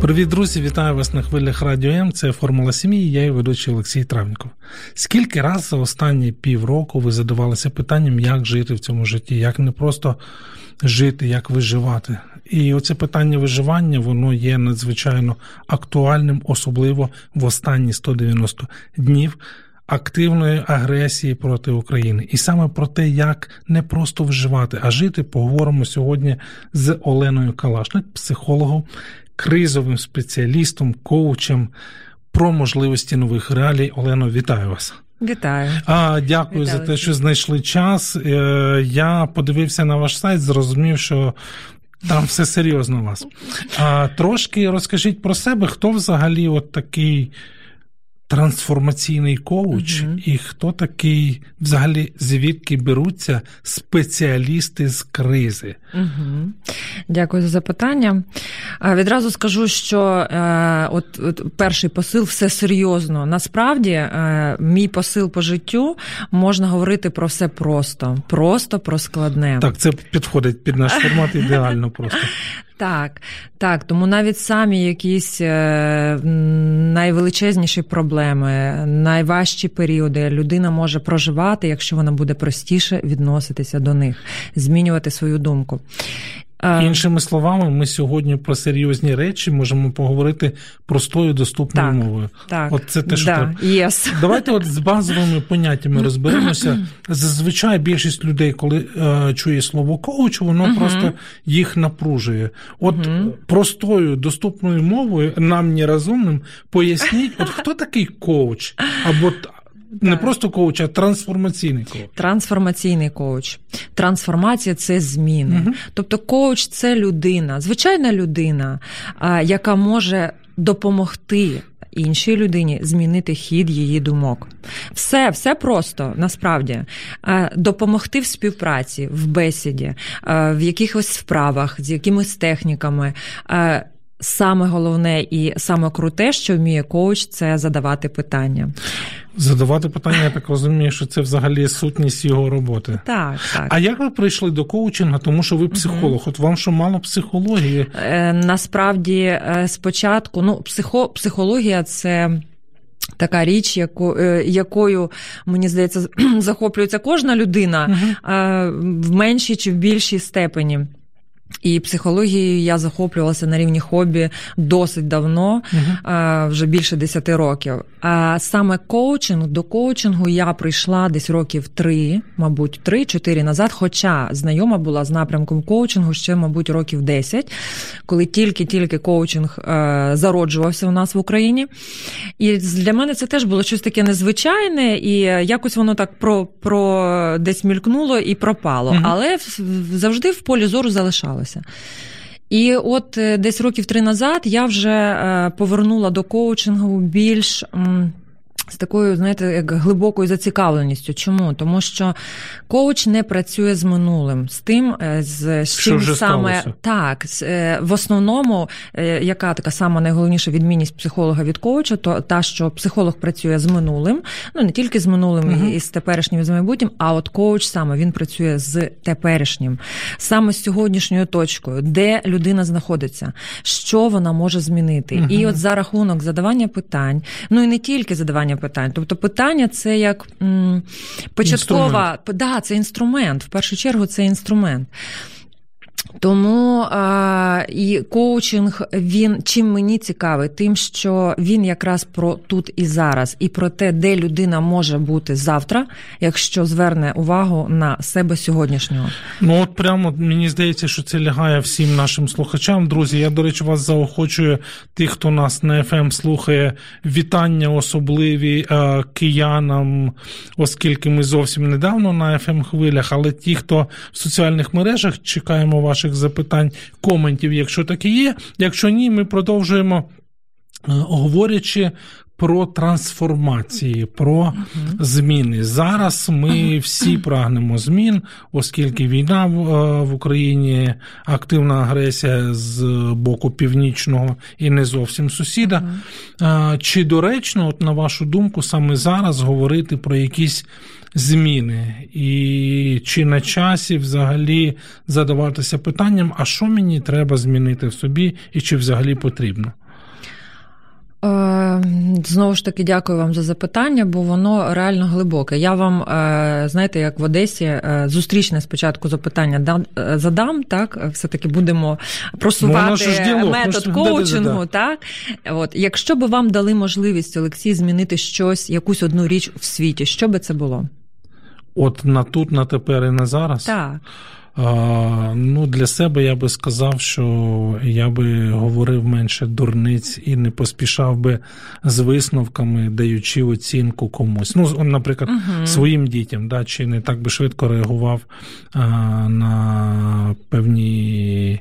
Привіт, друзі! Вітаю вас на хвилях Радіо М. Це формула сім'ї. Я і ведучий Олексій Травніков. Скільки раз за останні півроку ви задавалися питанням, як жити в цьому житті, як не просто жити, як виживати? І оце питання виживання воно є надзвичайно актуальним, особливо в останні 190 днів. Активної агресії проти України, і саме про те, як не просто вживати, а жити, поговоримо сьогодні з Оленою Калашник, психологом, кризовим спеціалістом, коучем про можливості нових реалій. Олено, вітаю вас. Вітаю. А, Дякую Вітаю. за те, що знайшли час. Е, Я подивився на ваш сайт, зрозумів, що. Там все серйозно у вас. А трошки розкажіть про себе, хто взагалі от такий трансформаційний коуч, Мгм. і хто такий, взагалі, звідки беруться спеціалісти з кризи? Угу. Дякую за запитання. Відразу скажу, що е, от, от перший посил все серйозно. Насправді, е, мій посил по життю можна говорити про все просто, просто про складне. Так, це підходить під наш формат ідеально просто. Так, так, тому навіть самі якісь е, найвеличезніші проблеми, найважчі періоди людина може проживати, якщо вона буде простіше відноситися до них, змінювати свою думку. Іншими словами, ми сьогодні про серйозні речі можемо поговорити простою доступною Так, мовою. Так, От це те, що да, треба. yes. Давайте от з базовими поняттями розберемося. Зазвичай більшість людей, коли е, чує слово коуч, воно Мгм. просто їх напружує. От Мгм. простою доступною мовою нам нерозумним поясніть, от хто такий коуч? Або не просто коуч, а трансформаційний коуч. Трансформаційний коуч. Трансформація це зміни. Мгм. Тобто, коуч це людина, звичайна людина, яка може допомогти. Іншій людині змінити хід її думок. Все, все просто насправді допомогти в співпраці, в бесіді, в якихось справах, з якимись техніками. Саме головне і саме круте, що вміє коуч, це задавати питання. Задавати питання, я так розумію, що це взагалі сутність його роботи. Так, так. А як ви прийшли до коучинга? Тому що ви психолог. От вам що мало психології? Е, Насправді, е, спочатку, ну, психо, психологія це. Така річ, яко, е, якою, мені здається, захоплюється кожна людина е, в меншій чи в більшій степені. І психологією я захоплювалася на рівні хобі досить давно, е, вже більше 10 років. А саме коучинг до коучингу я прийшла десь років три, мабуть, 3-4 назад. Хоча знайома була з напрямком коучингу ще, мабуть, років 10, коли тільки-тільки коучинг е, зароджувався у нас в Україні. І для мене це теж було щось таке незвичайне, і якось воно так про, про десь мількнуло і пропало. Мгм. Але завжди в полі зору залишалося. І от е, десь років три назад я вже е, повернула до коучингу більш. З такою, знаєте, як глибокою зацікавленістю. Чому? Тому що коуч не працює з минулим, з тим, е, з, Що чим саме сталося. так. е, В основному, е, яка така сама найголовніша відмінність психолога від коуча, то та, що психолог працює з минулим, ну не тільки з минулим Мгм. і з теперішнім і з майбутнім, а от коуч саме він працює з теперішнім, саме з сьогоднішньою точкою, де людина знаходиться, що вона може змінити. Мгм. І от за рахунок задавання питань, ну і не тільки задавання питань, тобто питання це як м, початкова, да, це інструмент. В першу чергу це інструмент. Тому а, і коучинг він чим мені цікавий, тим, що він якраз про тут і зараз, і про те, де людина може бути завтра, якщо зверне увагу на себе сьогоднішнього. Ну от прямо мені здається, що це лягає всім нашим слухачам. Друзі, я, до речі, вас заохочую, тих, хто нас на FM слухає, вітання особливі е, киянам, оскільки ми зовсім недавно на FM хвилях, але ті, хто в соціальних мережах, чекаємо ваших запитань, коментів, якщо такі є. Якщо ні, ми продовжуємо. говорячи про трансформації, про зміни. Зараз ми всі прагнемо змін, оскільки війна в Україні, активна агресія з боку північного і не зовсім сусіда. Чи доречно, от на вашу думку, саме зараз говорити про якісь зміни? І чи на часі взагалі задаватися питанням, а що мені треба змінити в собі, і чи взагалі потрібно? Е, знову ж таки, дякую вам за запитання, бо воно реально глибоке. Я вам, е, знаєте, як в Одесі, е, зустрічне спочатку запитання задам, так, все-таки будемо просувати ну, метод коучингу. так. От, Якщо би вам дали можливість, Олексій, змінити щось, якусь одну річ в світі, що би це було? От на тут, на тепер і на зараз? Так. Ну, Для себе я би сказав, що я би говорив менше дурниць і не поспішав би з висновками, даючи оцінку комусь. Ну, наприклад, uh своїм дітям, да, чи не так би швидко реагував а, на певні.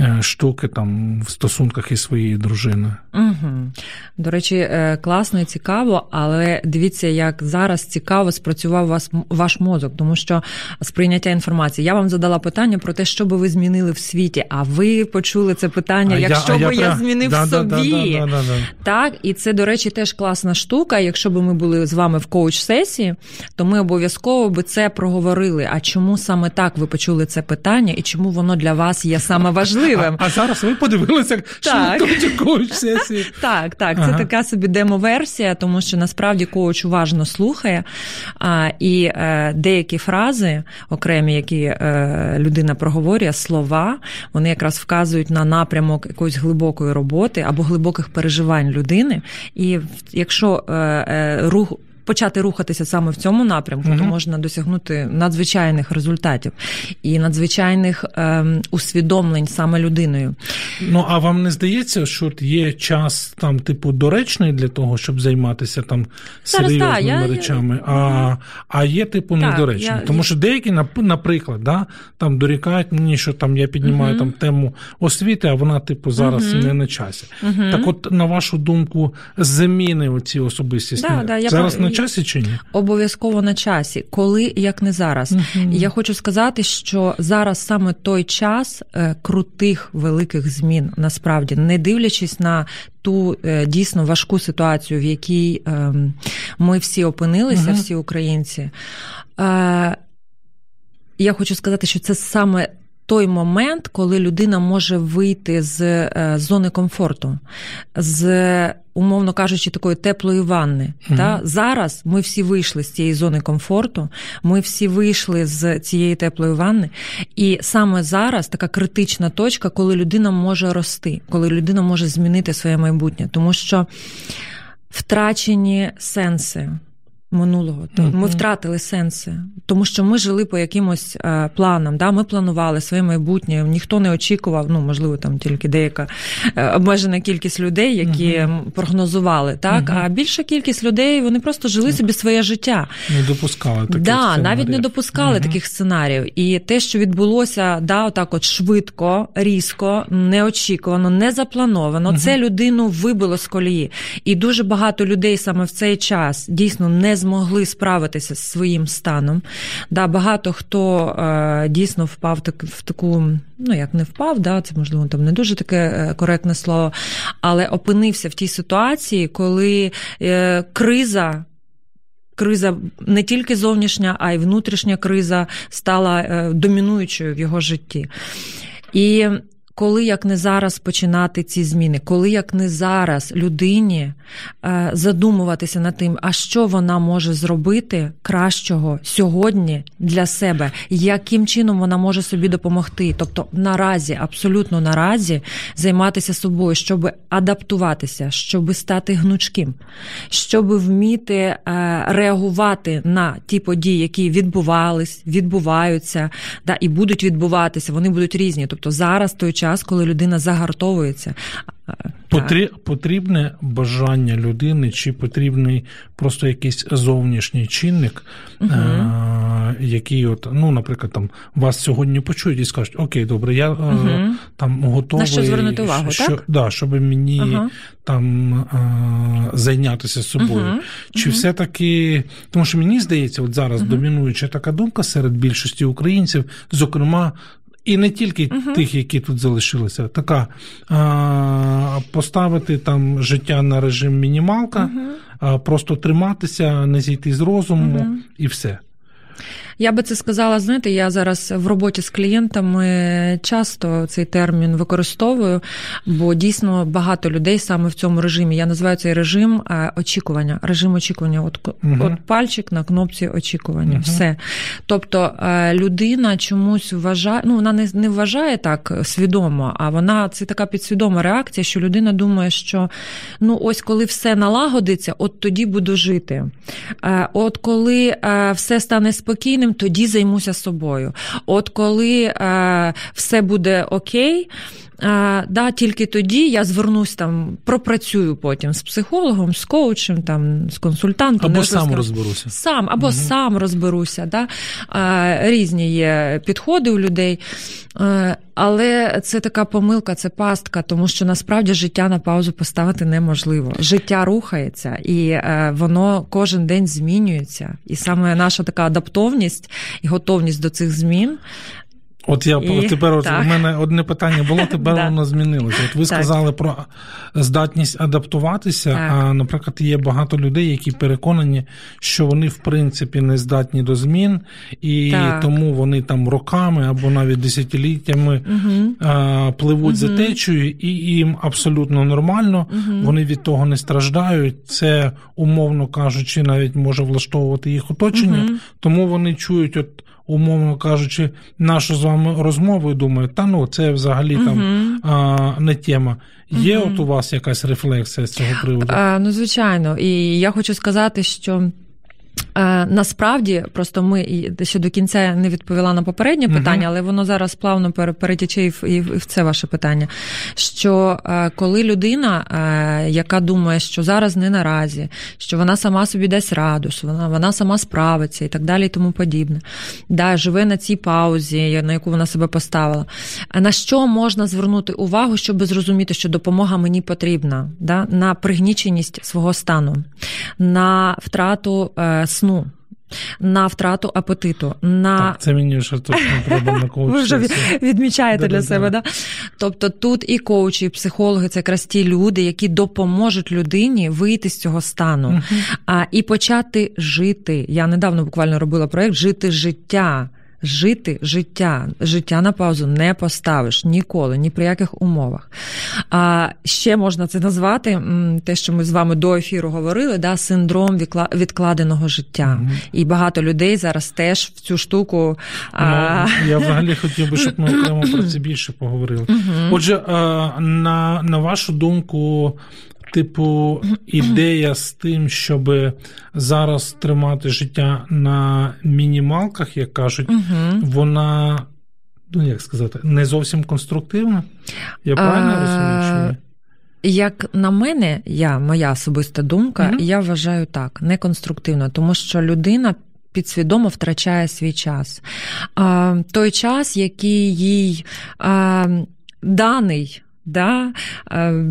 Е, штуки там в стосунках із своєю дружиною. Угу. До речі, е, класно і цікаво, але дивіться, як зараз цікаво спрацював вас ваш мозок, тому що сприйняття інформації. Я вам задала питання про те, що би ви змінили в світі, а ви почули це питання, а якщо я, би я, я змінив да, собі. Да, да, так, і це, до речі, теж класна штука. Якщо б ми були з вами в коуч-сесії, то ми обов'язково би це проговорили. А чому саме так ви почули це питання, і чому воно для вас є саме важливим? Важливим. А, а зараз ви подивилися, що коуч сесії. Так, так, це ага. така собі демо-версія, тому що насправді коуч уважно слухає. А, І е, деякі фрази, окремі, які е, людина проговорює, слова, вони якраз вказують на напрямок якоїсь глибокої роботи або глибоких переживань людини. І якщо е, е, рух почати рухатися саме в цьому напрямку, угу. то можна досягнути надзвичайних результатів і надзвичайних ем, усвідомлень саме людиною. Ну а вам не здається, що є час там, типу, доречний для того, щоб займатися там серйозними Зараз, та, речами, я... а а є типу так, недоречний. Я... Тому що деякі, наприклад, да, там дорікають мені, що там я піднімаю угу. там тему освіти, а вона, типу, зараз не на часі. Так, от на вашу думку, заміни оці особистісні да, да, зараз я... на часі чи ні? Обов'язково на часі, коли як не зараз. Uh-huh. Я хочу сказати, що зараз саме той час е, крутих великих змін, насправді, не дивлячись на ту е, дійсно важку ситуацію, в якій е, ми всі опинилися, uh-huh. всі українці. Я хочу сказати, що це саме той момент, коли людина може вийти з е, зони комфорту, з, умовно кажучи, такої теплої ванни. Угу. Та? Зараз ми всі вийшли з цієї зони комфорту, ми всі вийшли з цієї теплої ванни. І саме зараз така критична точка, коли людина може рости, коли людина може змінити своє майбутнє, тому що втрачені сенси минулого. Mm-hmm. Ми втратили сенси, тому що ми жили по якимось е, планам. Да? Ми планували своє майбутнє. Ніхто не очікував, ну можливо, там тільки деяка е, обмежена кількість людей, які mm-hmm. прогнозували. Так, mm-hmm. а більша кількість людей вони просто жили собі своє життя. Не допускали таких да, сценаріїв. навіть не допускали таких сценаріїв. І те, що відбулося, да, отак, от швидко, різко, неочікувано, не заплановано, це людину вибило з колії. І дуже багато людей саме в цей час дійсно не змогли справитися з своїм станом. Да, Багато хто е, дійсно впав так, в таку, ну як не впав, да, це можливо там не дуже таке е, коректне слово, але опинився в тій ситуації, коли е, криза. Криза не тільки зовнішня, а й внутрішня криза стала е, домінуючою в його житті. І коли як не зараз починати ці зміни, коли як не зараз людині е, задумуватися над тим, а що вона може зробити кращого сьогодні для себе, яким чином вона може собі допомогти, тобто наразі, абсолютно наразі, займатися собою, щоб адаптуватися, щоб стати гнучким, щоб вміти е, реагувати на ті події, які відбувались, відбуваються, да, і будуть відбуватися, вони будуть різні. Тобто зараз той час час, коли людина загартовується. Потрі... Потрібне бажання людини, чи потрібний просто якийсь зовнішній чинник, угу. які, от, ну, наприклад, там вас сьогодні почують і скажуть, окей, добре, я угу. там готовий. На що звернути увагу, що, так? Да, щоб мені ага. там зайнятися собою. Угу. Чи угу. все-таки, тому що мені здається, от зараз домінуюча така думка серед більшості українців, зокрема. І не тільки uh-huh. тих, які тут залишилися, така а, поставити там життя на режим мінімалка, uh-huh. а, просто триматися, не зійти з розуму uh-huh. і все. Я би це сказала, знаєте, я зараз в роботі з клієнтами часто цей термін використовую, бо дійсно багато людей саме в цьому режимі. Я називаю цей режим е, очікування. Режим очікування. От угу. от пальчик на кнопці очікування. Угу. Все. Тобто е, людина чомусь вважає, ну вона не не вважає так свідомо, а вона це така підсвідома реакція, що людина думає, що ну ось коли все налагодиться, от тоді буду жити. Е, от коли все стане спокійним спокійним, тоді займуся собою. От коли е, все буде окей. А, да, Тільки тоді я звернусь там, пропрацюю потім з психологом, з коучем, там, з консультантом. Або сам розберуся. Сам, або угу. сам розберуся. Да? А, Різні є підходи у людей. А, але це така помилка, це пастка, тому що насправді життя на паузу поставити неможливо. Життя рухається, і а, воно кожен день змінюється. І саме наша така адаптовність і готовність до цих змін. От я і, тепер от в мене одне питання було, тепер да. воно змінилося. От ви так. сказали про здатність адаптуватися. Так. А наприклад, є багато людей, які переконані, що вони в принципі не здатні до змін, і так. тому вони там роками або навіть десятиліттями угу. а, пливуть угу. за течею, і їм абсолютно нормально. Угу. Вони від того не страждають. Це умовно кажучи, навіть може влаштовувати їх оточення, тому вони чують от умовно кажучи, нашу з вами розмову і думаю, та ну це взагалі угу. там а, не тема. Є угу. от у вас якась рефлексія з цього приводу? А, Ну, звичайно, і я хочу сказати, що. Е, насправді, просто ми ще до кінця не відповіла на попереднє питання, але воно зараз плавно перетіче і в це ваше питання. Що е, коли людина, е, яка думає, що зараз не наразі, що вона сама собі дасть раду, що вона вона сама справиться і так далі, і тому подібне, да, живе на цій паузі, на яку вона себе поставила. На що можна звернути увагу, щоб зрозуміти, що допомога мені потрібна, да, на пригніченість свого стану, на втрату сну. На втрату апетиту, на так, це мені вже точно треба на коучі. Ви вже відмічаєте для себе, да? Тобто тут і коучі, і психологи це якраз ті люди, які допоможуть людині вийти з цього стану а, і почати жити. Я недавно буквально робила проект Жити життя жити життя. Життя на паузу не поставиш ніколи, ні при яких умовах. А ще можна це назвати те, що ми з вами до ефіру говорили, да, синдром відкладеного життя. Угу. І багато людей зараз теж в цю штуку. Ну, а... Я взагалі хотів би, щоб ми окремо про це більше поговорили. Угу. Отже, на, на вашу думку. Типу, ідея з тим, щоб зараз тримати життя на мінімалках, як кажуть, угу. вона, ну як сказати, не зовсім конструктивна. Я правильно а... розумію? Як на мене, я моя особиста думка, mm я вважаю так, неконструктивно, тому що людина підсвідомо втрачає свій час. А, Той час, який їй а, даний. Да? Е,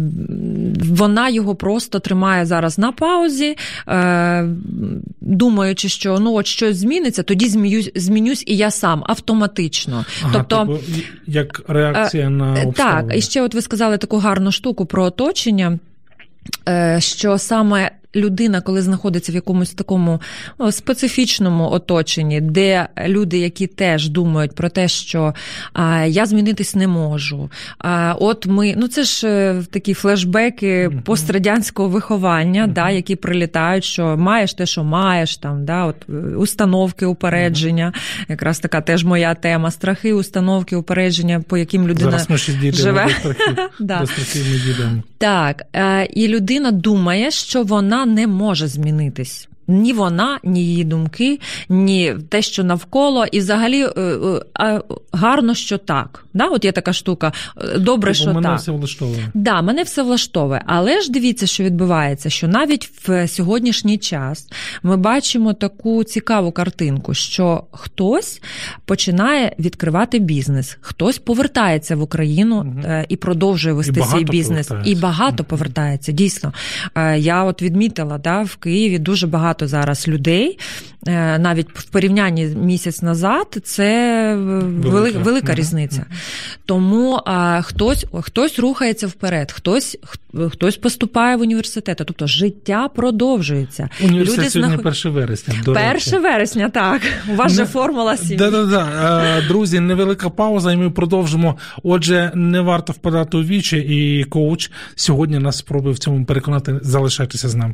вона його просто тримає зараз на паузі, е, думаючи, що ну от щось зміниться, тоді змінюсь, змінюсь і я сам автоматично. Ага, тобто, типу, як реакція на обставини. Так, і ще от ви сказали таку гарну штуку про оточення. Що саме людина, коли знаходиться в якомусь такому специфічному оточенні, де люди, які теж думають про те, що а, я змінитись не можу. А, От ми, ну це ж е, такі флешбеки mm-hmm. пострадянського виховання, mm-hmm. да, які прилітають, що маєш те, що маєш, там, да, от е, установки, упередження, mm-hmm. якраз така теж моя тема. Страхи, установки, упередження, по яким людина Зараз ми ще живе. До страхів. До страхів ми дійдемо. Так, е, і людина думає, що вона не може змінитись. Ні вона, ні її думки, ні те, що навколо, і взагалі е, е, гарно, що так. Да? От є така штука. Добре, Тобто що мене так. все влаштовує. Да, мене все влаштовує. Але ж дивіться, що відбувається, що навіть в сьогоднішній час ми бачимо таку цікаву картинку, що хтось починає відкривати бізнес, хтось повертається в Україну Угу. і продовжує вести І свій бізнес. І багато повертається. Дійсно, я от відмітила, да, в Києві дуже багато зараз людей, е, навіть в порівнянні місяць назад, це велика, велика, велика різниця. Тому а, хтось хтось рухається вперед, хтось хтось поступає в університет. Тобто життя продовжується. Університет Люди сьогодні знаход... 1 вересня. До 1 речі. вересня, так. У вас же формула сім'ї. Да-да-да. Друзі, невелика пауза, і ми продовжимо. Отже, не варто впадати у вічі, і коуч сьогодні нас спробує в цьому переконати. Залишайтеся з нами.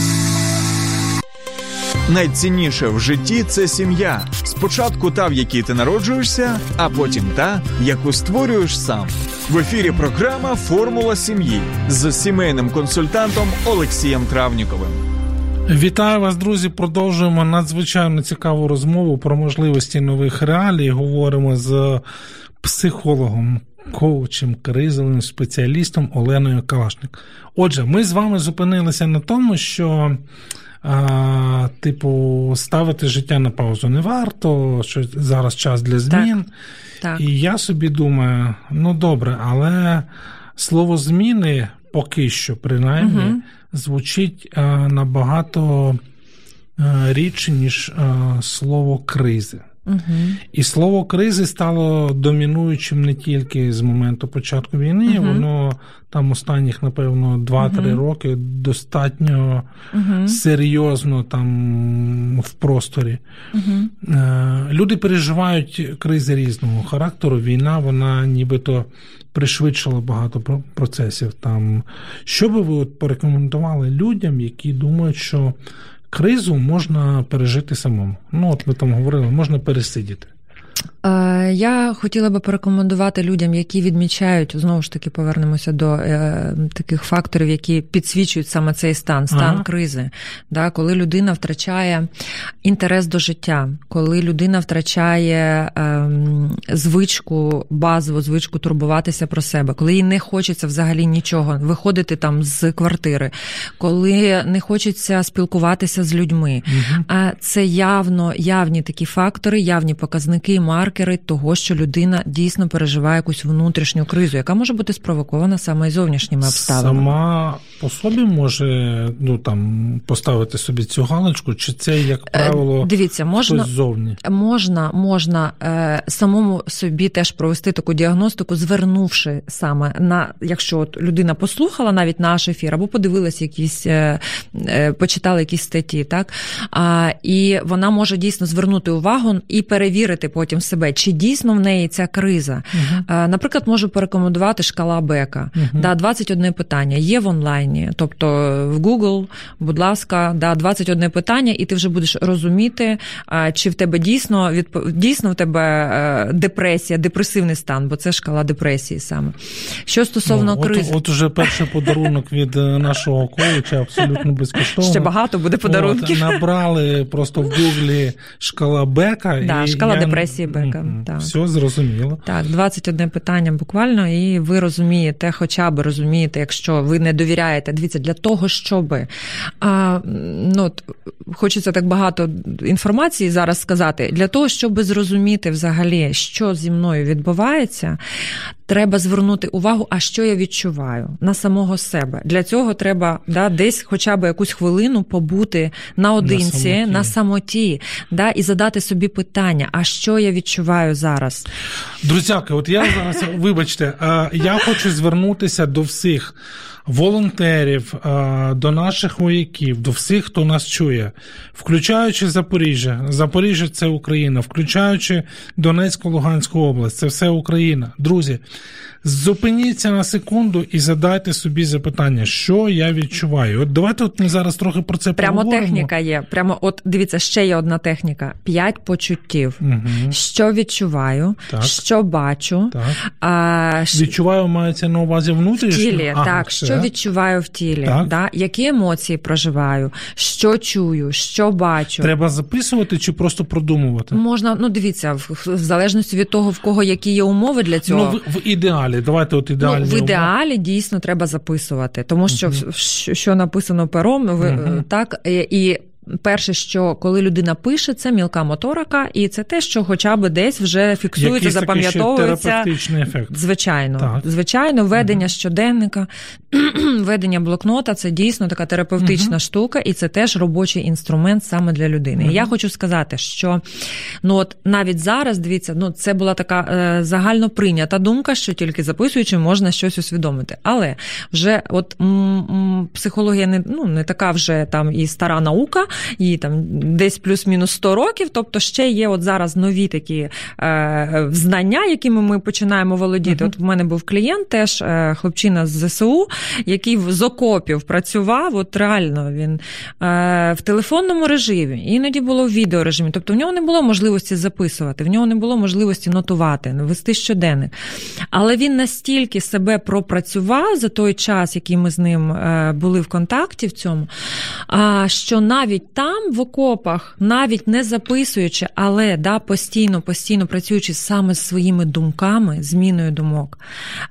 Найцінніше в житті це сім'я. Спочатку та, в якій ти народжуєшся, а потім та, яку створюєш сам. В ефірі програма Формула сім'ї з сімейним консультантом Олексієм Травніковим. Вітаю вас, друзі. Продовжуємо надзвичайно цікаву розмову про можливості нових реалій. Говоримо з психологом, коучем, кризовим спеціалістом Оленою Калашник. Отже, ми з вами зупинилися на тому, що. А, Типу, ставити життя на паузу не варто, що зараз час для змін. Так, так. І я собі думаю, ну добре, але слово зміни поки що, принаймні, угу. звучить а, набагато а, рідше, ніж а, слово кризи. Угу. І слово кризи стало домінуючим не тільки з моменту початку війни, угу. воно там останніх, напевно, 2-3 угу. роки достатньо серйозно там в просторі. Угу. Люди переживають кризи різного характеру. Війна, вона нібито пришвидшила багато процесів. Там. Що би ви от порекомендували людям, які думають, що кризу можна пережити самому. Ну, от ми там говорили, можна пересидіти. Я хотіла би порекомендувати людям, які відмічають, знову ж таки, повернемося до е, таких факторів, які підсвічують саме цей стан, стан ага. кризи. Да, Коли людина втрачає інтерес до життя, коли людина втрачає е, звичку, базову звичку турбуватися про себе, коли їй не хочеться взагалі нічого, виходити там з квартири, коли не хочеться спілкуватися з людьми. Угу. Це явно явні такі фактори, явні показники маркери того, що людина дійсно переживає якусь внутрішню кризу, яка може бути спровокована саме і зовнішніми обставинами. Сама по собі може ну там поставити собі цю галочку, чи це як правило дивіться, можна хтось зовні? можна, можна е, самому собі теж провести таку діагностику, звернувши саме на якщо от людина послухала навіть наш ефір, або подивилася якісь, е, е, почитала якісь статті, так а, і вона може дійсно звернути увагу і перевірити потім себе, чи дійсно в неї ця криза. Uh-huh. Наприклад, можу порекомендувати шкала Бека. Uh-huh. Да, 21 питання є в онлайні, тобто в Google, будь ласка, да, 21 питання, і ти вже будеш розуміти, чи в тебе дійсно дійсно в тебе депресія, депресивний стан, бо це шкала депресії саме. Що стосовно ну, кризи. От, от уже перший подарунок від нашого коуча, абсолютно безкоштовно. Ще багато буде подарунків. От, набрали просто в Гуглі шкала Бека. Да, і шкала я... депресії Бека. Так. Все зрозуміло. Так, 21 питання буквально, і ви розумієте, хоча б розумієте, якщо ви не довіряєте. Дивіться, для того, щоб а, ну, хочеться так багато інформації зараз сказати, для того, щоб зрозуміти взагалі, що зі мною відбувається. Треба звернути увагу, а що я відчуваю на самого себе. Для цього треба да, десь хоча б якусь хвилину побути наодинці, на самоті, на самоті да, і задати собі питання: а що я відчуваю зараз? Друзяки, от я зараз, вибачте, я хочу звернутися до всіх волонтерів, до наших вояків, до всіх, хто нас чує, включаючи Запоріжжя. Запоріжжя це Україна, включаючи Донецьку, Луганську область, це все Україна. Друзі, зупиніться на секунду і задайте собі запитання, що я відчуваю. От давайте от ми зараз трохи про це Прямо поговоримо. техніка є. Прямо, от дивіться, ще є одна техніка: п'ять почуттів. Угу. Що відчуваю, так. що бачу, так. А, відчуваю, мається на увазі внутрішньо? В тілі, ага, так, все. що відчуваю в тілі, так. Да? які емоції проживаю, що чую, що бачу. Треба записувати чи просто продумувати? Можна, ну дивіться, в, в залежності від того, в кого які є умови для цього. Ну, в, в ідеалі, давайте от ідеальні Ну, В ідеалі умови. дійсно треба записувати, тому що uh що написано пером, ви uh так і. Перше, що коли людина пише, це мілка моторика, і це те, що хоча б десь вже фіксується, Якийсь запам'ятовується. терапевтичний ефект. Звичайно, так. звичайно, ведення uh щоденника, ведення блокнота це дійсно така терапевтична uh штука, і це теж робочий інструмент саме для людини. І я хочу сказати, що ну от навіть зараз дивіться, ну це була така е, загально прийнята думка, що тільки записуючи, можна щось усвідомити. Але вже от м- м- психологія не ну не така вже там і стара наука їй там десь плюс-мінус 100 років. Тобто ще є от зараз нові такі е, знання, якими ми починаємо володіти. Uh-huh. От в мене був клієнт, теж е, хлопчина з ЗСУ, який з окопів працював. От реально він е, в телефонному режимі, іноді було в відеорежимі. Тобто в нього не було можливості записувати, в нього не було можливості нотувати, вести щоденник. Але він настільки себе пропрацював за той час, який ми з ним е, були в контакті в цьому, що навіть навіть там, в окопах, навіть не записуючи, але да, постійно, постійно працюючи саме з своїми думками, зміною думок,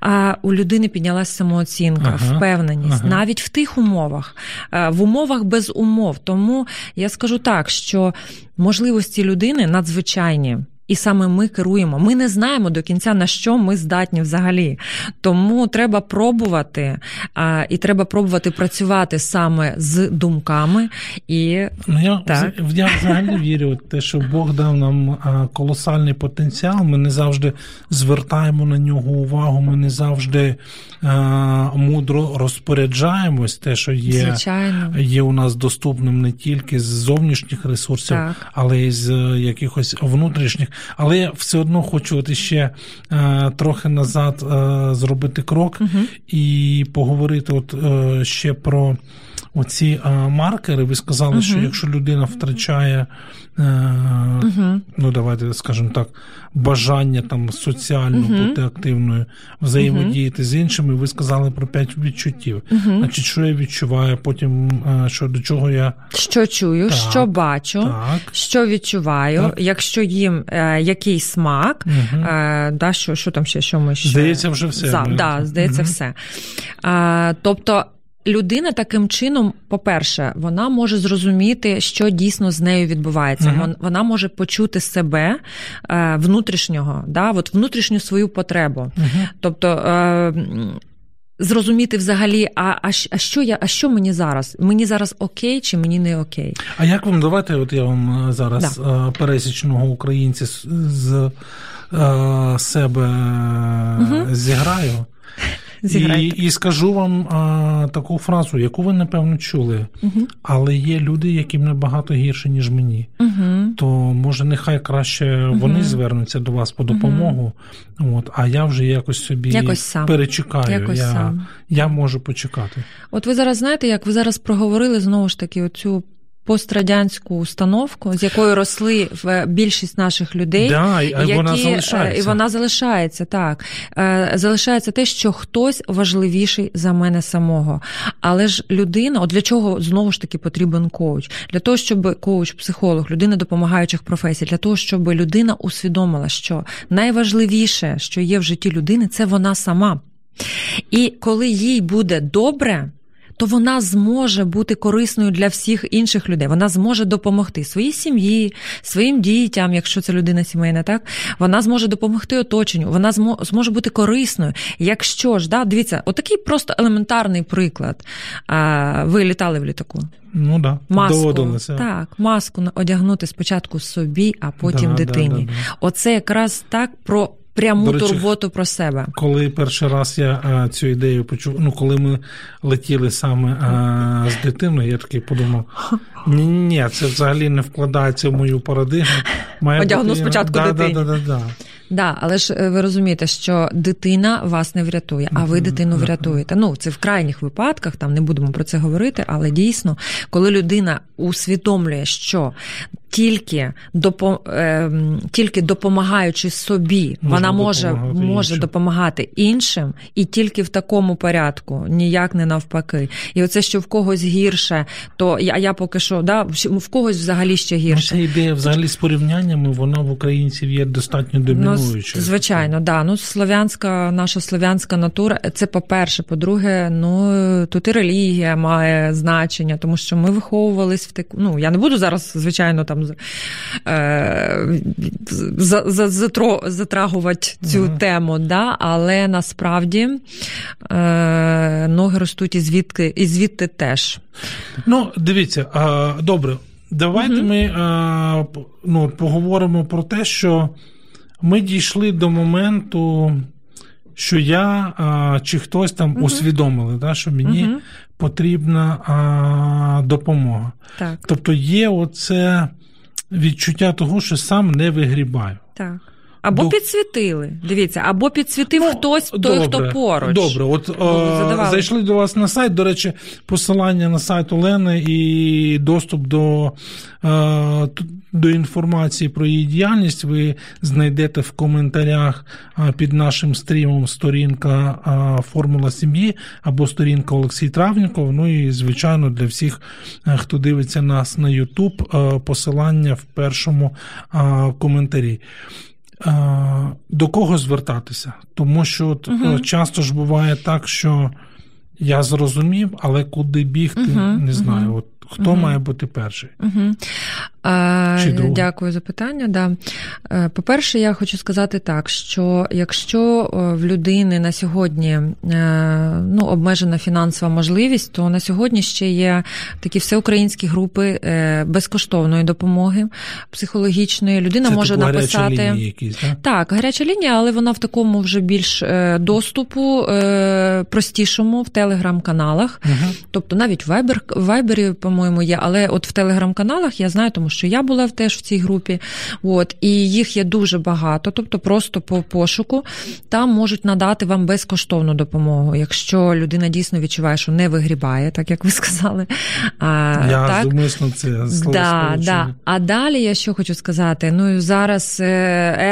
а у людини піднялася самооцінка, ага, впевненість, ага. навіть в тих умовах, в умовах без умов. Тому я скажу так, що можливості людини надзвичайні і саме ми керуємо. Ми не знаємо до кінця на що ми здатні взагалі. Тому треба пробувати, а, і треба пробувати працювати саме з думками. І ну я так. я взагалі вірю, те, що Бог дав нам колосальний потенціал. Ми не завжди звертаємо на нього увагу. Ми не завжди а, мудро розпоряджаємось. Те, що є Звичайно. є у нас доступним не тільки з зовнішніх ресурсів, так. але й з якихось внутрішніх. Але я все одно хочу от іще е, трохи назад е, зробити крок угу. і поговорити от е, ще про оці е, маркери. Ви сказали, угу. що якщо людина втрачає, угу. ну давайте скажемо так, бажання там соціально бути активною, взаємодіяти з іншими, ви сказали про п'ять відчуттів. Значить, що я відчуваю, потім е, що до чого я що чую, так, що бачу, так, що відчуваю, так. якщо їм е, який смак, е, да, що що там ще що ми ще здається, вже все. За, да, Здається, все. Е, тобто. Людина таким чином, по-перше, вона може зрозуміти, що дійсно з нею відбувається. Uh-huh. Вона може почути себе е, внутрішнього, да, от внутрішню свою потребу. Uh-huh. Тобто. Е, Зрозуміти взагалі, а а, а що я, а що мені зараз? Мені зараз окей чи мені не окей? А як вам давайте? От я вам е, зараз да. Пересічного українця з, з себе угу. зіграю? І і скажу вам а, таку фразу, яку ви напевно чули, угу. але є люди, яким набагато гірше, ніж мені. Угу. То може нехай краще угу. вони звернуться до вас по допомогу. От, а я вже якось собі якось сам. перечекаю. Якось я, сам. я можу почекати. От ви зараз знаєте, як ви зараз проговорили знову ж таки оцю пострадянську установку, з якою росли в більшість наших людей, да, які, вона залишається. і вона залишається так. Е, залишається те, що хтось важливіший за мене самого. Але ж людина, от для чого знову ж таки потрібен коуч? Для того, щоб коуч, психолог, людина допомагаючих професій, для того, щоб людина усвідомила, що найважливіше, що є в житті людини, це вона сама. І коли їй буде добре то вона зможе бути корисною для всіх інших людей. Вона зможе допомогти своїй сім'ї, своїм дітям, якщо це людина сімейна, так вона зможе допомогти оточенню, вона зможе бути корисною. Якщо ж да, дивіться, отакий просто елементарний приклад. Ви літали в літаку. Ну да, маску, доводилося. Так, маску одягнути спочатку собі, а потім да, дитині. Да, да, Оце якраз так про пряму речі, турботу про себе. Коли перший раз я а, цю ідею почув, ну коли ми летіли саме а, з дитиною, я такий подумав: ні, ні, це взагалі не вкладається в мою парадигму. Має Одягну бути... спочатку да, дитині. Да, да, да, да. Да, але ж е, ви розумієте, що дитина вас не врятує, а ви дитину врятуєте. Ну, це в крайніх випадках, там не будемо про це говорити, але дійсно, коли людина усвідомлює, що тільки допом... Ем, тільки допомагаючи собі, Можна вона може може допомагати іншим, і тільки в такому порядку, ніяк не навпаки. І оце, що в когось гірше, то я я поки що да, в когось взагалі ще ну, гірше. Ця ідея взагалі з порівняннями, вона в українців є достатньо домінуючою. Ну, звичайно, да. Ну, слов'янська, наша слов'янська натура, це по-перше, по-друге, ну тут і релігія має значення, тому що ми виховувались в таку. Ну я не буду зараз, звичайно, там е, затрагувати цю uh тему, да, але насправді е, ноги ростуть і звідки, і звідти теж. Ну, дивіться, добре, давайте uh ми ну, поговоримо про те, що ми дійшли до моменту. Що я а, чи хтось там uh усвідомили, да, що мені uh потрібна а, допомога. Так. Тобто є оце відчуття того, що сам не вигрібаю. Так. Або До... підсвітили. Дивіться, або підсвітив ну, хтось, той, добре, хто поруч. Добре, от о, зайшли до вас на сайт. До речі, посилання на сайт Олени і доступ до о, до інформації про її діяльність ви знайдете в коментарях під нашим стрімом сторінка Формула сім'ї або сторінка Олексій Травніков. Ну і, звичайно, для всіх, хто дивиться нас на YouTube, посилання в першому коментарі. До кого звертатися? Тому що от, угу. часто ж буває так, що я зрозумів, але куди бігти, угу. не знаю. От Хто угу. має бути перший? Угу. А, Дякую за питання. Да. Е, по-перше, я хочу сказати так, що якщо е, в людини на сьогодні е, ну, обмежена фінансова можливість, то на сьогодні ще є такі всеукраїнські групи безкоштовної допомоги психологічної. Людина Це може типу написати лінії якісь, так? Так, гаряча лінія, але вона в такому вже більш доступу, простішому в телеграм-каналах. Угу. Тобто навіть в Вайбері, по-моєму, є, але от в телеграм-каналах я знаю, тому що я була теж в цій групі. От, І їх є дуже багато, тобто просто по пошуку там можуть надати вам безкоштовну допомогу, якщо людина дійсно відчуває, що не вигрібає, так як ви сказали. А, Я так? зумисно це слово да, да. А далі я що хочу сказати: ну зараз е,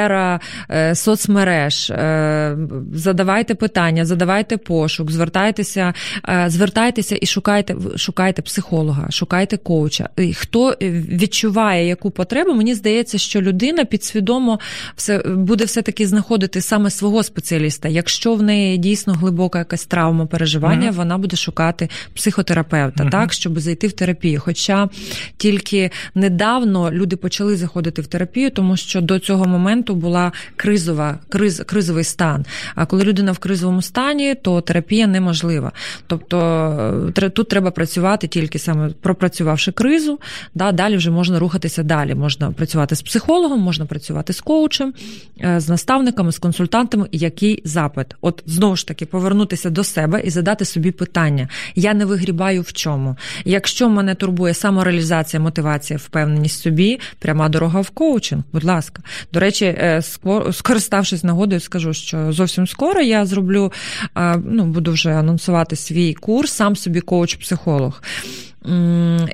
ера е, соцмереж, е, задавайте питання, задавайте пошук, звертайтеся, звертайтеся і шукайте, шукайте психолога, шукайте коуча. Хто відчуває відчуває яку потребу, мені здається, що людина підсвідомо все буде все-таки знаходити саме свого спеціаліста. Якщо в неї дійсно глибока якась травма переживання, mm-hmm. вона буде шукати психотерапевта, mm-hmm. так щоб зайти в терапію. Хоча тільки недавно люди почали заходити в терапію, тому що до цього моменту була кризова, криз, кризовий стан. А коли людина в кризовому стані, то терапія неможлива. Тобто е, тут треба працювати тільки саме пропрацювавши кризу, да, далі вже можна рухатися далі. Можна працювати з психологом, можна працювати з коучем, е, з наставниками, з консультантами. Який запит? От знову ж таки повернутися до себе і задати собі питання: я не вигрібаю в чому. Якщо мене турбує самореалізація, мотивація, впевненість собі, пряма дорога в коучинг. Будь ласка, до речі, е, скориставшись нагодою, скажу, що зовсім скоро я зроблю, ну буду вже анонсувати свій курс, сам собі коуч-психолог.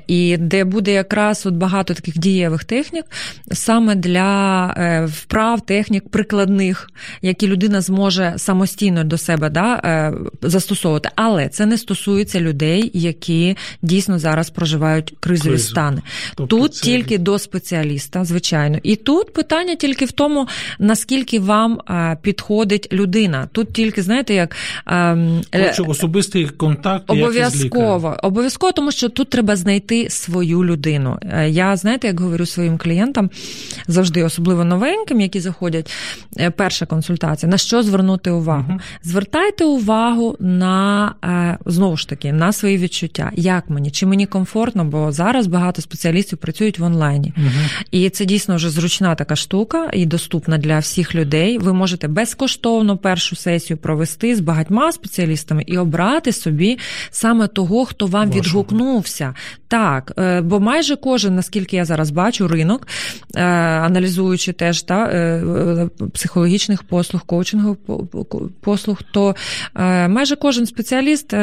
І де буде якраз от багато таких дієвих технік саме для е, вправ, технік прикладних, які людина зможе самостійно до себе да, е, застосовувати. Але це не стосується людей, які дійсно зараз проживають кризові Кризу. стани. Тобто тут це... тільки до спеціаліста, звичайно. І тут питання тільки в тому, наскільки вам е, підходить людина. Тут тільки, знаєте, як ем, Хочу особистий контакт обов'язково. Обов'язково, тому що тут треба знайти свою людину. Е, я знаєте, як говорю своїм клієнтам завжди, особливо новеньким, які заходять. Е, перша консультація: на що звернути увагу? Угу. Звертайте увагу на е, знову ж таки на свої відчуття. Як мені? Чи мені комфортно? Бо зараз багато спеціалістів працюють в онлайні. Угу. І це дійсно вже зручна така штука і доступна для всіх людей. Ви можете безкоштовно першу сесію провести з багатьма спеціалістами і обрати собі саме того, хто вам Вашу. Відгукнувся. Так, е, бо майже кожен, наскільки я зараз бачу, ринок, е, аналізуючи теж та, е, психологічних послуг, коучингових послуг, то майже кожен спеціаліст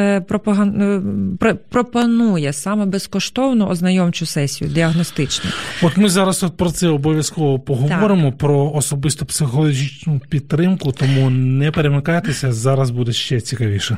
пропонує саме безкоштовну ознайомчу сесію діагностичну. От ми зараз от про це обов'язково поговоримо так. про особисту психологічну підтримку, тому не перемикайтеся, зараз буде ще цікавіше.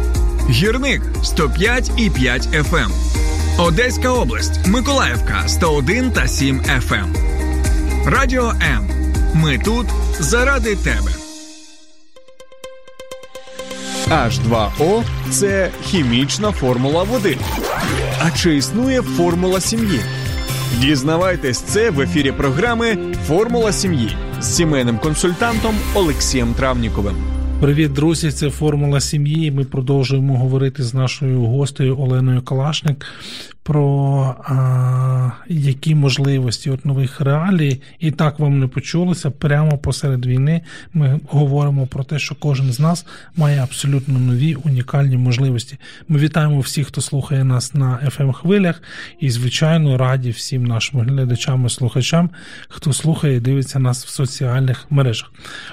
Гірник 105 і 5 FM. Одеська область, Миколаївка 101 та 7 FM. Радіо М. Ми тут заради тебе. H2O – це хімічна формула води. А чи існує формула сім'ї? Дізнавайтесь це в ефірі програми Формула сім'ї з сімейним консультантом Олексієм Травніковим. Привіт, друзі! Це формула сім'ї. Ми продовжуємо говорити з нашою гостею Оленою Калашник про а, які можливості от нових реалій. І так вам не почулося. Прямо посеред війни ми говоримо про те, що кожен з нас має абсолютно нові унікальні можливості. Ми вітаємо всіх, хто слухає нас на fm хвилях, і, звичайно, раді всім нашим глядачам і слухачам, хто слухає і дивиться нас в соціальних мережах.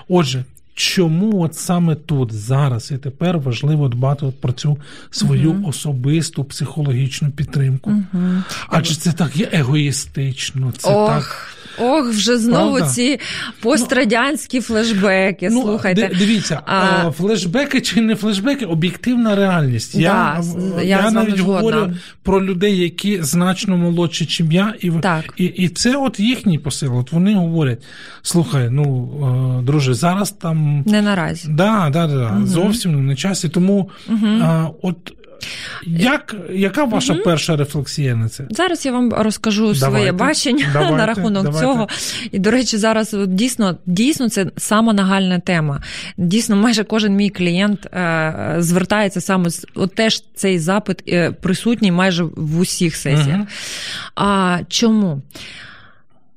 Отже, чому от саме тут, зараз і тепер важливо дбати от про цю свою uh особисту психологічну підтримку. uh Адже це так є егоїстично, це Ох. так. Ох, вже знову Правда? ці пострадянські флешбеки. Ну, слухайте. Дивіться, а... флешбеки чи не флешбеки, об'єктивна реальність. Да, я я, я навіть говорю про людей, які значно молодші, ніж я, і так. і, і це от їхній посил. От вони говорять: слухай, ну друже, зараз там не наразі. Да, да, да, угу. зовсім не на часі. Тому угу. а, от як, Яка ваша угу. перша рефлексія на це? Зараз я вам розкажу давайте, своє бачення давайте, на рахунок давайте. цього. І, до речі, зараз дійсно дійсно це сама нагальна тема. Дійсно, майже кожен мій клієнт е, звертається саме з от теж цей запит е, присутній майже в усіх сесіях. Угу. А чому?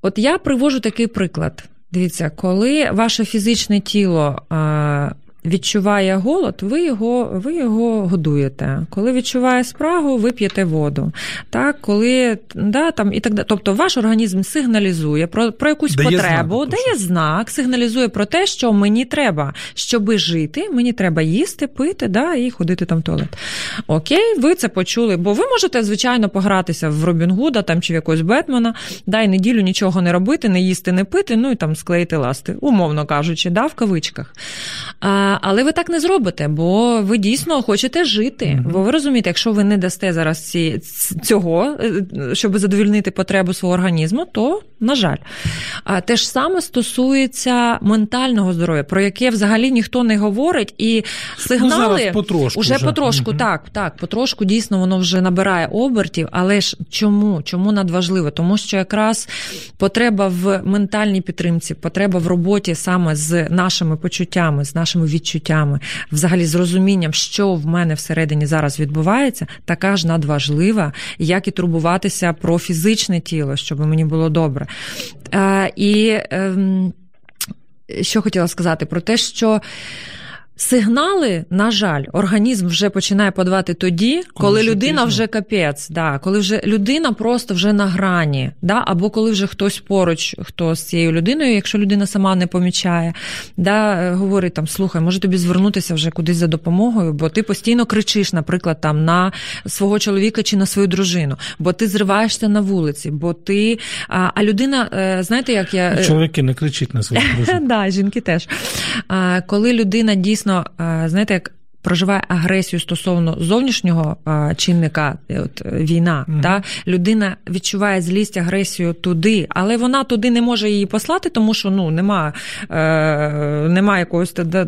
От я привожу такий приклад. Дивіться, коли ваше фізичне тіло е, відчуває голод, ви його ви його годуєте. Коли відчуває спрагу, ви п'єте воду. Так, коли да, там і так далі. Тобто ваш організм сигналізує про про якусь дає потребу, знак, дає знак, сигналізує про те, що мені треба, щоби жити, мені треба їсти, пити да, і ходити там в туалет. Окей, ви це почули, бо ви можете, звичайно, погратися в Робін Гуда там, чи в якогось Бетмена, дай неділю нічого не робити, не їсти, не пити, ну і там склеїти ласти, умовно кажучи, да, в кавичках. А, але ви так не зробите, бо ви дійсно хочете жити. Mm-hmm. Бо ви розумієте, якщо ви не дасте зараз ці, цього, е, щоб задовільнити потребу свого організму, то на жаль. А те ж саме стосується ментального здоров'я, про яке взагалі ніхто не говорить, і сигнали ну, потрошку уже, вже. потрошку, mm-hmm. так, так, потрошку дійсно воно вже набирає обертів. Але ж чому? Чому надважливо? Тому що якраз потреба в ментальній підтримці, потреба в роботі саме з нашими почуттями, з нашими відчуттями, відчуттями, взагалі з розумінням, що в мене всередині зараз відбувається, така ж надважлива, як і турбуватися про фізичне тіло, щоб мені було добре. І ем, що хотіла сказати про те, що. Сигнали, на жаль, організм вже починає подавати тоді, коли, коли людина вже капець, да, коли вже людина просто вже на грані, да, або коли вже хтось поруч, хто з цією людиною, якщо людина сама не помічає, да, е, говорить там: слухай, може тобі звернутися вже кудись за допомогою, бо ти постійно кричиш, наприклад, там на свого чоловіка чи на свою дружину, бо ти зриваєшся на вулиці, бо ти. А, а людина, е, знаєте, як я е, чоловіки не кричить на свою дружину. Да, жінки теж. Коли людина дійсно дійсно, е, знаєте, як проживає агресію стосовно зовнішнього а, чинника, от війна, mm-hmm. та людина відчуває злість, агресію туди, але вона туди не може її послати, тому що ну нема, е, нема якоїсь да,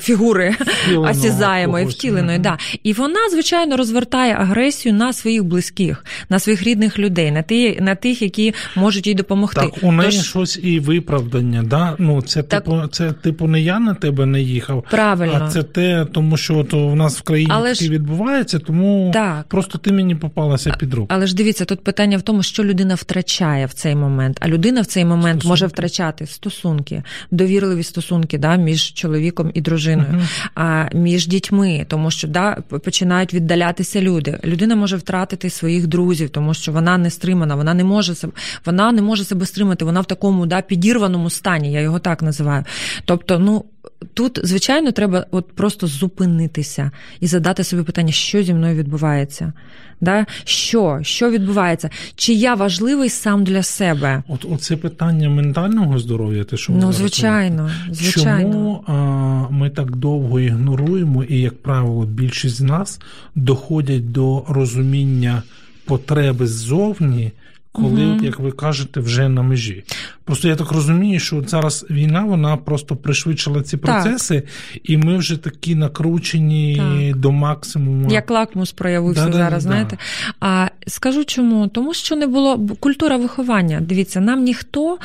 фігури осязаємої, втіленої. Mm-hmm. Да. І вона, звичайно, розвертає агресію на своїх близьких, на своїх рідних людей, на ті, на тих, які можуть їй допомогти. Так, у неї Тож... щось і виправдання. Да? Ну, Це так... типу, це типу не я на тебе не їхав, Правильно. а це те, тому що що то в нас в країні але ж... відбувається, тому так. просто ти мені попалася під руку. Але ж дивіться, тут питання в тому, що людина втрачає в цей момент. А людина в цей момент стосунки. може втрачати стосунки, довірливі стосунки да, між чоловіком і дружиною, uh а між дітьми, тому що да, починають віддалятися люди. Людина може втратити своїх друзів, тому що вона не стримана, вона не може себе, вона не може себе стримати. Вона в такому да, підірваному стані, я його так називаю. Тобто, ну тут, звичайно, треба от просто зупинитися і задати собі питання, що зі мною відбувається. Да? Що Що відбувається? Чи я важливий сам для себе? От Оце питання ментального здоров'я, те, що ну, звичайно, звичайно. Чому а, ми так довго ігноруємо, і, як правило, більшість з нас доходять до розуміння потреби ззовні коли, угу. як ви кажете, вже на межі. Просто я так розумію, що зараз війна вона просто пришвидшила ці процеси, так. і ми вже такі накручені так. до максимуму. Як лакмус проявився да, зараз, да, знаєте. Да. А скажу чому? Тому що не було культура виховання. Дивіться, нам ніхто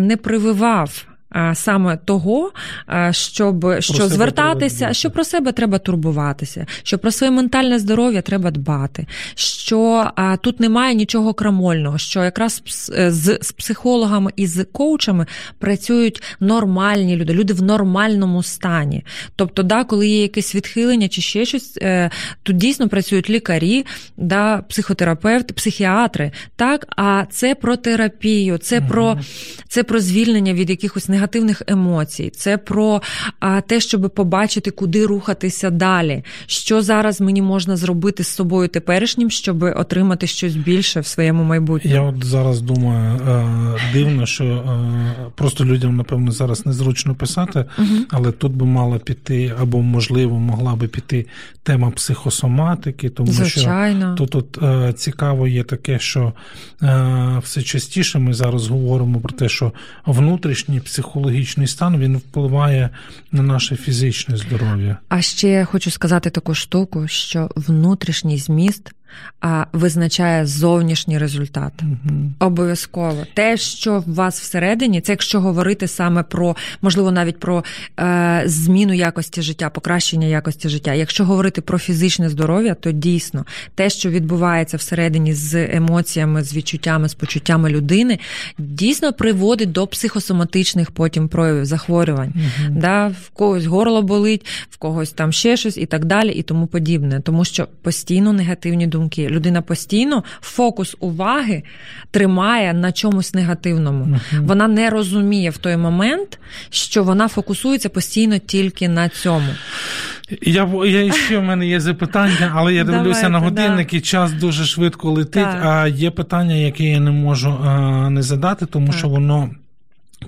не прививав саме того, щоб про що звертатися, що про себе треба турбуватися, що про своє ментальне здоров'я треба дбати, що а, тут немає нічого крамольного, що якраз з, з психологами і з коучами працюють нормальні люди, люди в нормальному стані. Тобто, да, коли є якесь відхилення чи ще щось, е, тут дійсно працюють лікарі, да, психотерапевти, психіатри, так, а це про терапію, це mm про це про звільнення від якихось негативних емоцій, це про а, те, щоб побачити, куди рухатися далі. Що зараз мені можна зробити з собою теперішнім, щоб отримати щось більше в своєму майбутньому? Я от зараз думаю, дивно, що просто людям, напевно, зараз незручно писати, угу. але тут би мала піти, або, можливо, могла би піти тема психосоматики, тому Звичайно. що тут от, цікаво є таке, що все частіше ми зараз говоримо про те, що внутрішній психологічний стан він впливає на наше фізичне здоров'я. А ще я хочу сказати таку штуку, що внутрішній зміст а визначає зовнішній результат. Угу. Обов'язково те, що в вас всередині, це якщо говорити саме про, можливо, навіть про е, зміну якості життя, покращення якості життя. Якщо говорити про фізичне здоров'я, то дійсно те, що відбувається всередині з емоціями, з відчуттями, з почуттями людини, дійсно приводить до психосоматичних потім проявів захворювань. Угу. Да, В когось горло болить, в когось там ще щось і так далі, і тому подібне, тому що постійно негативні думки думки. Людина постійно фокус уваги тримає на чомусь негативному. Uh-huh. Вона не розуміє в той момент, що вона фокусується постійно тільки на цьому. Я я ще в мене є запитання, але я дивлюся Давайте, на годинник да. і час дуже швидко летить. Так. А є питання, яке я не можу а, не задати, тому так. що воно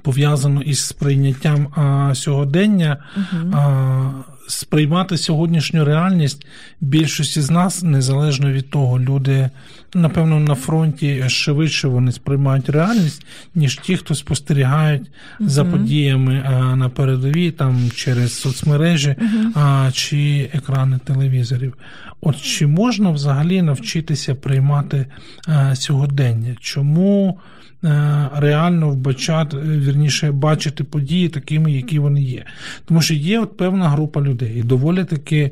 пов'язано із сприйняттям а, сьогодення. Угу. А, сприймати сьогоднішню реальність більшості з нас, незалежно від того, люди, напевно, на фронті швидше вони сприймають реальність, ніж ті, хто спостерігають uh за подіями на передовій, там через соцмережі uh чи екрани телевізорів. От чи можна взагалі навчитися приймати сьогодення? Чому? Е, реально вбачати, вірніше бачити події такими, які вони є. Тому що є от певна група людей, доволі таки е,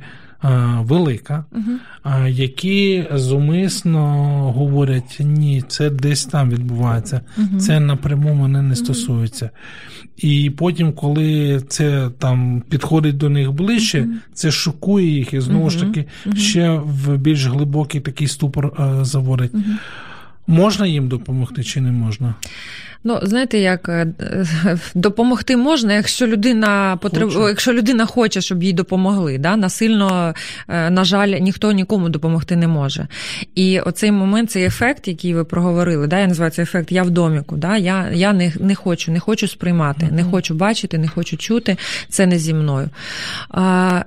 велика, uh які зумисно говорять, ні, це десь там відбувається, uh це напряму мене не стосується. І потім, коли це там підходить до них ближче, це шокує їх і знову ж таки ще в більш глибокий такий ступор е, заводить. Можна їм допомогти чи не можна? Ну, знаєте, як е, допомогти можна, якщо людина потреб... якщо людина хоче, щоб їй допомогли. Да? Насильно, е, на жаль, ніхто нікому допомогти не може. І оцей момент, цей ефект, який ви проговорили, да? я називаю це ефект Я в доміку. Да? Я я не не хочу, не хочу сприймати, не хочу бачити, не хочу чути. Це не зі мною. А,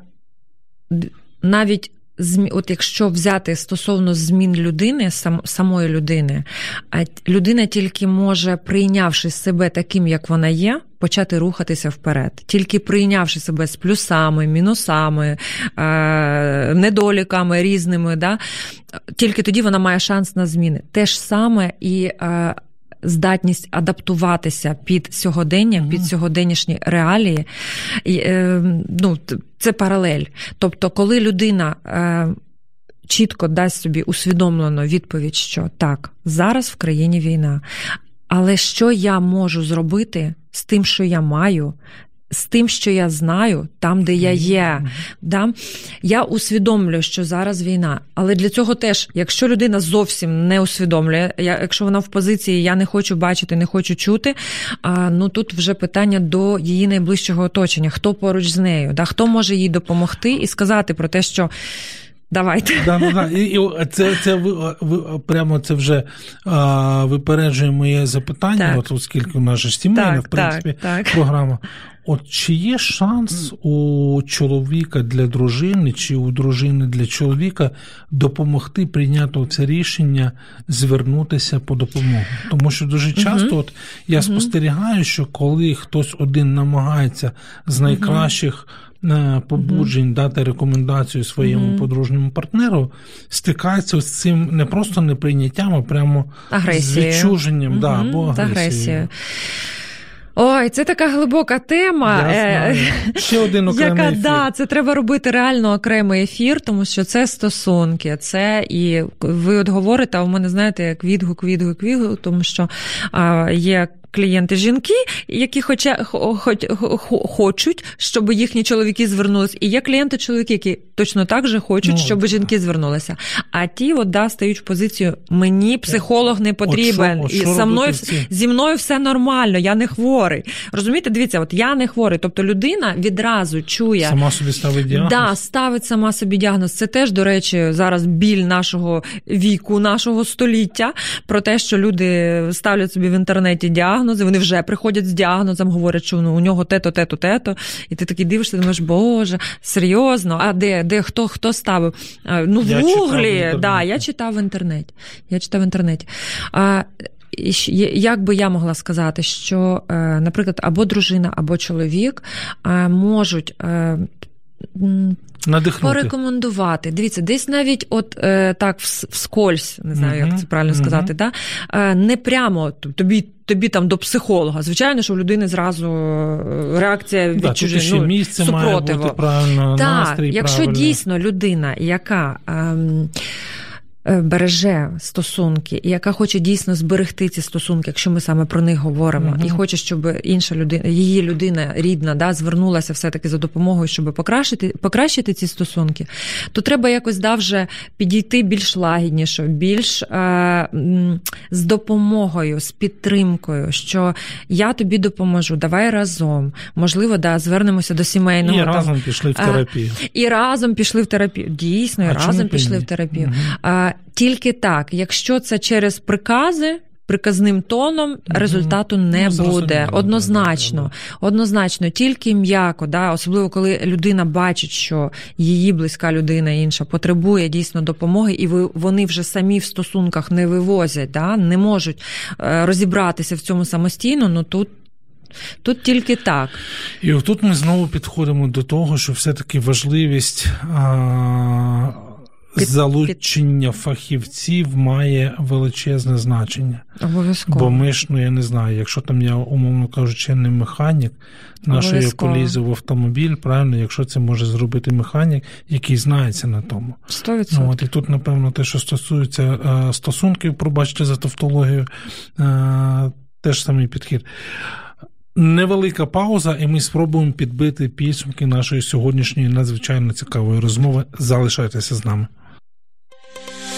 Навіть от якщо взяти стосовно змін людини, сам, самої людини, людина тільки може, прийнявши себе таким, як вона є, почати рухатися вперед, тільки прийнявши себе з плюсами, мінусами, е, недоліками різними, да, тільки тоді вона має шанс на зміни. Те ж саме і. Здатність адаптуватися під сьогодення, mm-hmm. під сьогоденнішні реалії, е, ну, це паралель. Тобто, коли людина. Е, чітко дасть собі усвідомлено відповідь, що так, зараз в країні війна. Але що я можу зробити з тим, що я маю, з тим, що я знаю, там, де я є. Да? Я усвідомлюю, що зараз війна. Але для цього теж, якщо людина зовсім не усвідомлює, якщо вона в позиції я не хочу бачити, не хочу чути, а, ну тут вже питання до її найближчого оточення, хто поруч з нею, да? хто може їй допомогти і сказати про те, що. Давайте. Да, да, да. І, і Це це ви, ви прямо це вже а, випереджує моє запитання, от оскільки у нас же сімейна, так, в принципі, так, так. програма. От чи є шанс у чоловіка для дружини, чи у дружини для чоловіка допомогти прийняти це рішення звернутися по допомогу? Тому що дуже часто от я спостерігаю, що коли хтось один намагається з найкращих побуджень дати рекомендацію своєму подружньому партнеру, стикається з цим не просто неприйняттям, а прямо Агресією. з відчуженням да, або агресією. Ой, це така глибока тема. Е, Ще один окремий яка, ефір. Да, Це треба робити реально окремий ефір, тому що це стосунки. Це і ви от говорите, а в мене знаєте, як відгук, відгук, відгук, тому що а, є клієнти жінки, які хоча, хоч, хочуть, щоб їхні чоловіки звернулися. І є клієнти чоловіки, які точно так же хочуть, ну, щоб жінки звернулися. А ті от, да, стають в позицію: мені психолог не потрібен, от що, от і со мною зі мною все нормально, я не хворий. Розумієте, дивіться, от я не хворий. Тобто людина відразу чує сама собі ставить діагноз. Да, ставить сама собі діагноз. Це теж, до речі, зараз біль нашого віку, нашого століття про те, що люди ставлять собі в інтернеті діагноз діагнози, вони вже приходять з діагнозом, говорять, що ну, у нього те-то, те-то, те-то. І ти такий дивишся, думаєш, Боже, серйозно, а де де хто хто ставив? Ну, в я гуглі, да, я читав в інтернеті. Я читав в інтернеті. А, як би я могла сказати, що, е, наприклад, або дружина, або чоловік можуть е, Надихнути. Порекомендувати. Дивіться, десь навіть от е, так вскользь, не знаю, uh як це правильно uh сказати, да? е, не прямо тобі тобі там до психолога. Звичайно, що у людини зразу е, реакція відчуження, да, ну, місце супротиву. Має бути правильно, так, настрій якщо правильний. дійсно людина, яка. Е, Е, береже стосунки, і яка хоче дійсно зберегти ці стосунки, якщо ми саме про них говоримо, uh і хоче, щоб інша людина, її людина рідна, да, звернулася все-таки за допомогою, щоб покращити покращити ці стосунки, то треба якось да, вже підійти більш лагідніше, більш е, з допомогою, з підтримкою, що я тобі допоможу, давай разом. Можливо, да, звернемося до сімейного і там, разом пішли в терапію. І разом пішли в терапію. Дійсно, і разом пішли в терапію. Uh тільки так, якщо це через прикази. приказним тоном результату не ну, буде. Однозначно, однозначно, тільки м'яко, да, особливо коли людина бачить, що її близька людина інша потребує дійсно допомоги, і вони вже самі в стосунках не вивозять, да, не можуть е, розібратися в цьому самостійно. Ну тут Тут тільки так. І отут ми знову підходимо до того, що все-таки важливість а, під, залучення фахівців має величезне значення. Обов'язково. Бо ми ж, ну я не знаю, якщо там я, умовно кажучи, не механік нашої колізи в автомобіль, правильно, якщо це може зробити механік, який знається на тому. 100%. Ну, от, І тут, напевно, те, що стосується а, стосунків, пробачте за тавтологію, а, теж самий підхід. Невелика пауза, і ми спробуємо підбити підсумки нашої сьогоднішньої надзвичайно цікавої розмови. Залишайтеся з нами.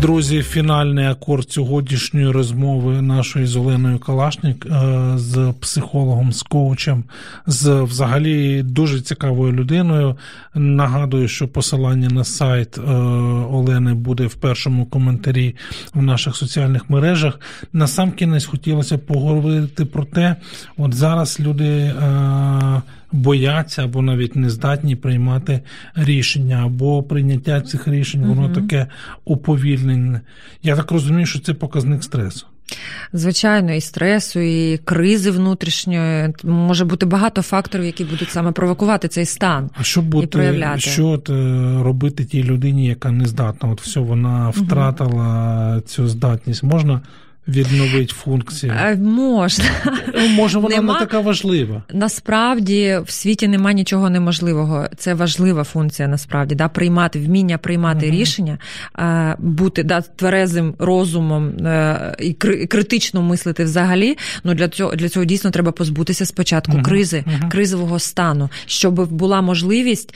Друзі, фінальний акорд сьогоднішньої розмови нашої з Оленою Калашник е, з психологом, з коучем, з взагалі дуже цікавою людиною. Нагадую, що посилання на сайт е, Олени буде в першому коментарі в наших соціальних мережах. Насамкінець хотілося поговорити про те, от зараз люди. Бояться або навіть не здатні приймати рішення, або прийняття цих рішень, воно таке уповільнене. Я так розумію, що це показник стресу. Звичайно, і стресу, і кризи внутрішньої може бути багато факторів, які будуть саме провокувати цей стан. А що бути, і проявляти. що от, е, робити тій людині, яка не здатна? От все, вона втратила угу. цю здатність. Можна відновити функцію? Е, можна. Ну, може, вона Нема... не така важлива. Насправді в світі немає нічого неможливого. Це важлива функція, насправді, да, приймати, вміння приймати угу. рішення, бути да, тверезим розумом е, і критично мислити взагалі. Ну Для цього для цього дійсно треба позбутися спочатку угу. кризи, угу. кризового стану, щоб була можливість.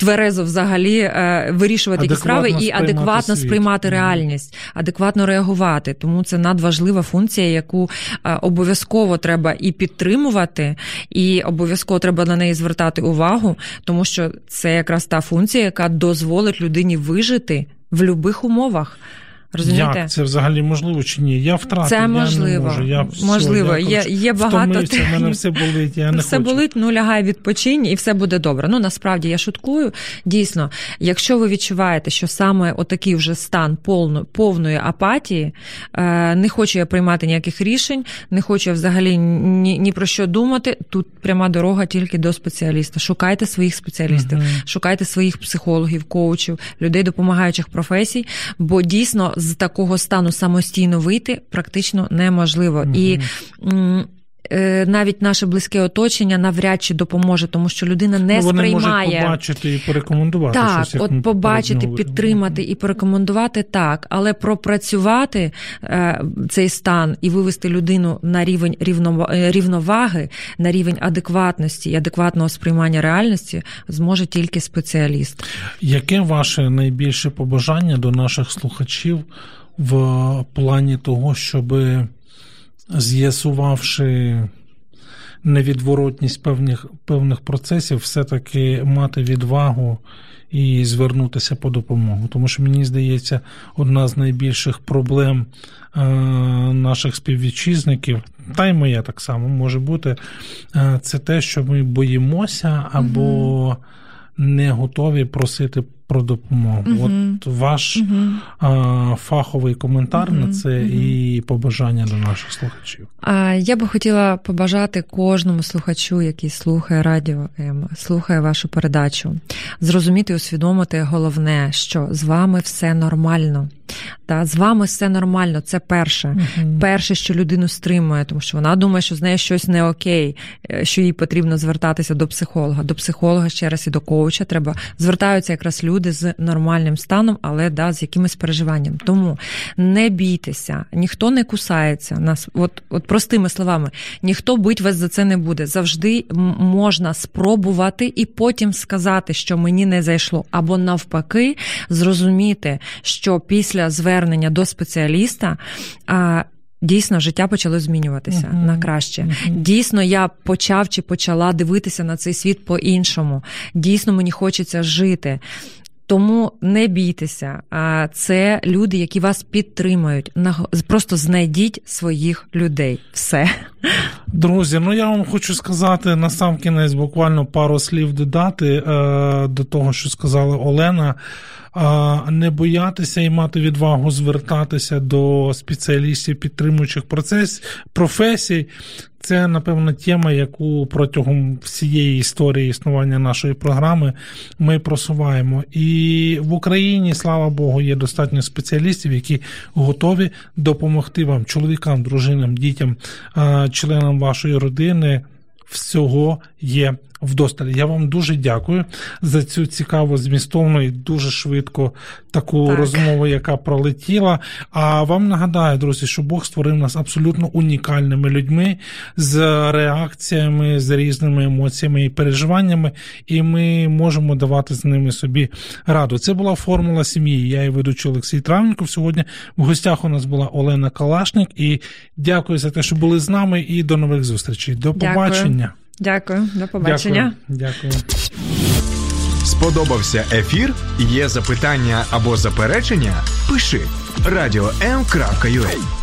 Тверезо взагалі е, вирішувати ті справи і адекватно світ. сприймати реальність, адекватно реагувати. Тому це надважлива функція, яку е, обов'язково треба і підтримувати, і обов'язково треба на неї звертати увагу, тому що це якраз та функція, яка дозволить людині вижити в будь-яких умовах. Розумієте? Як це взагалі можливо чи ні? Я втратив, це можливо. я не можу. Я можливо, все, я, є є багато втомився, мене все болить. Я не все хочу. болить, ну лягай відпочинь, і все буде добре. Ну насправді я шуткую. Дійсно, якщо ви відчуваєте, що саме отакий вже стан повно, повної апатії, е, не хочу я приймати ніяких рішень, не хочу я взагалі ні, ні про що думати. Тут пряма дорога тільки до спеціаліста. Шукайте своїх спеціалістів, угу. шукайте своїх психологів, коучів, людей допомагаючих професій, бо дійсно з такого стану самостійно вийти практично неможливо. Угу. І навіть наше близьке оточення навряд чи допоможе, тому що людина не ну, вони сприймає можуть побачити і порекомендувати. Так, щось, от побачити, підтримати і порекомендувати так, але пропрацювати е, цей стан і вивести людину на рівень е, рівноваги, на рівень адекватності і адекватного сприймання реальності зможе тільки спеціаліст. Яке ваше найбільше побажання до наших слухачів в плані того, щоби з'ясувавши невідворотність певних певних процесів, все-таки мати відвагу і звернутися по допомогу. Тому що мені здається, одна з найбільших проблем е, наших співвітчизників, та й моя так само може бути, е, це те, що ми боїмося або не готові просити про допомогу. uh От ваш uh а, фаховий коментар uh на це і побажання до наших слухачів. А я би хотіла побажати кожному слухачу, який слухає радіо слухає вашу передачу, зрозуміти, усвідомити головне, що з вами все нормально. Та з вами все нормально. Це перше. Uh-huh. Перше, що людину стримує, тому що вона думає, що з нею щось не окей, е, що їй потрібно звертатися до психолога. До психолога ще раз і до коуча треба звертаються якраз люди з нормальним станом, але да, з якимось переживанням. Тому не бійтеся, ніхто не кусається. Нас, от, от простими словами, ніхто бить вас за це не буде. Завжди можна спробувати і потім сказати, що мені не зайшло, або навпаки, зрозуміти, що після звернення до спеціаліста Дійсно, життя почало змінюватися Мгм. на краще. Мгм. Дійсно, я почав чи почала дивитися на цей світ по-іншому. Дійсно, мені хочеться жити. Тому не бійтеся. А Це люди, які вас підтримують. Наго- Просто знайдіть своїх людей. Все. Друзі, ну я вам хочу сказати на сам кінець буквально пару слів додати е, до того, що сказала Олена. Не боятися і мати відвагу звертатися до спеціалістів підтримуючих процес, професій. Це, напевно, тема, яку протягом всієї історії існування нашої програми ми просуваємо. І в Україні, слава Богу, є достатньо спеціалістів, які готові допомогти вам, чоловікам, дружинам, дітям, членам вашої родини. Всього є вдосталь. Я вам дуже дякую за цю цікаву, змістовну і дуже швидко таку Так. розмову, яка пролетіла. А вам нагадаю, друзі, що Бог створив нас абсолютно унікальними людьми з реакціями, з різними емоціями і переживаннями, і ми можемо давати з ними собі раду. Це була формула сім'ї. Я і ведучий Олексій Травніков. Сьогодні в гостях у нас була Олена Калашник. І дякую за те, що були з нами. І до нових зустрічей. До Дякую. Дякую, до побачення. Дякую. Дякую. Сподобався ефір? Є запитання або заперечення? Пиши радіом.ua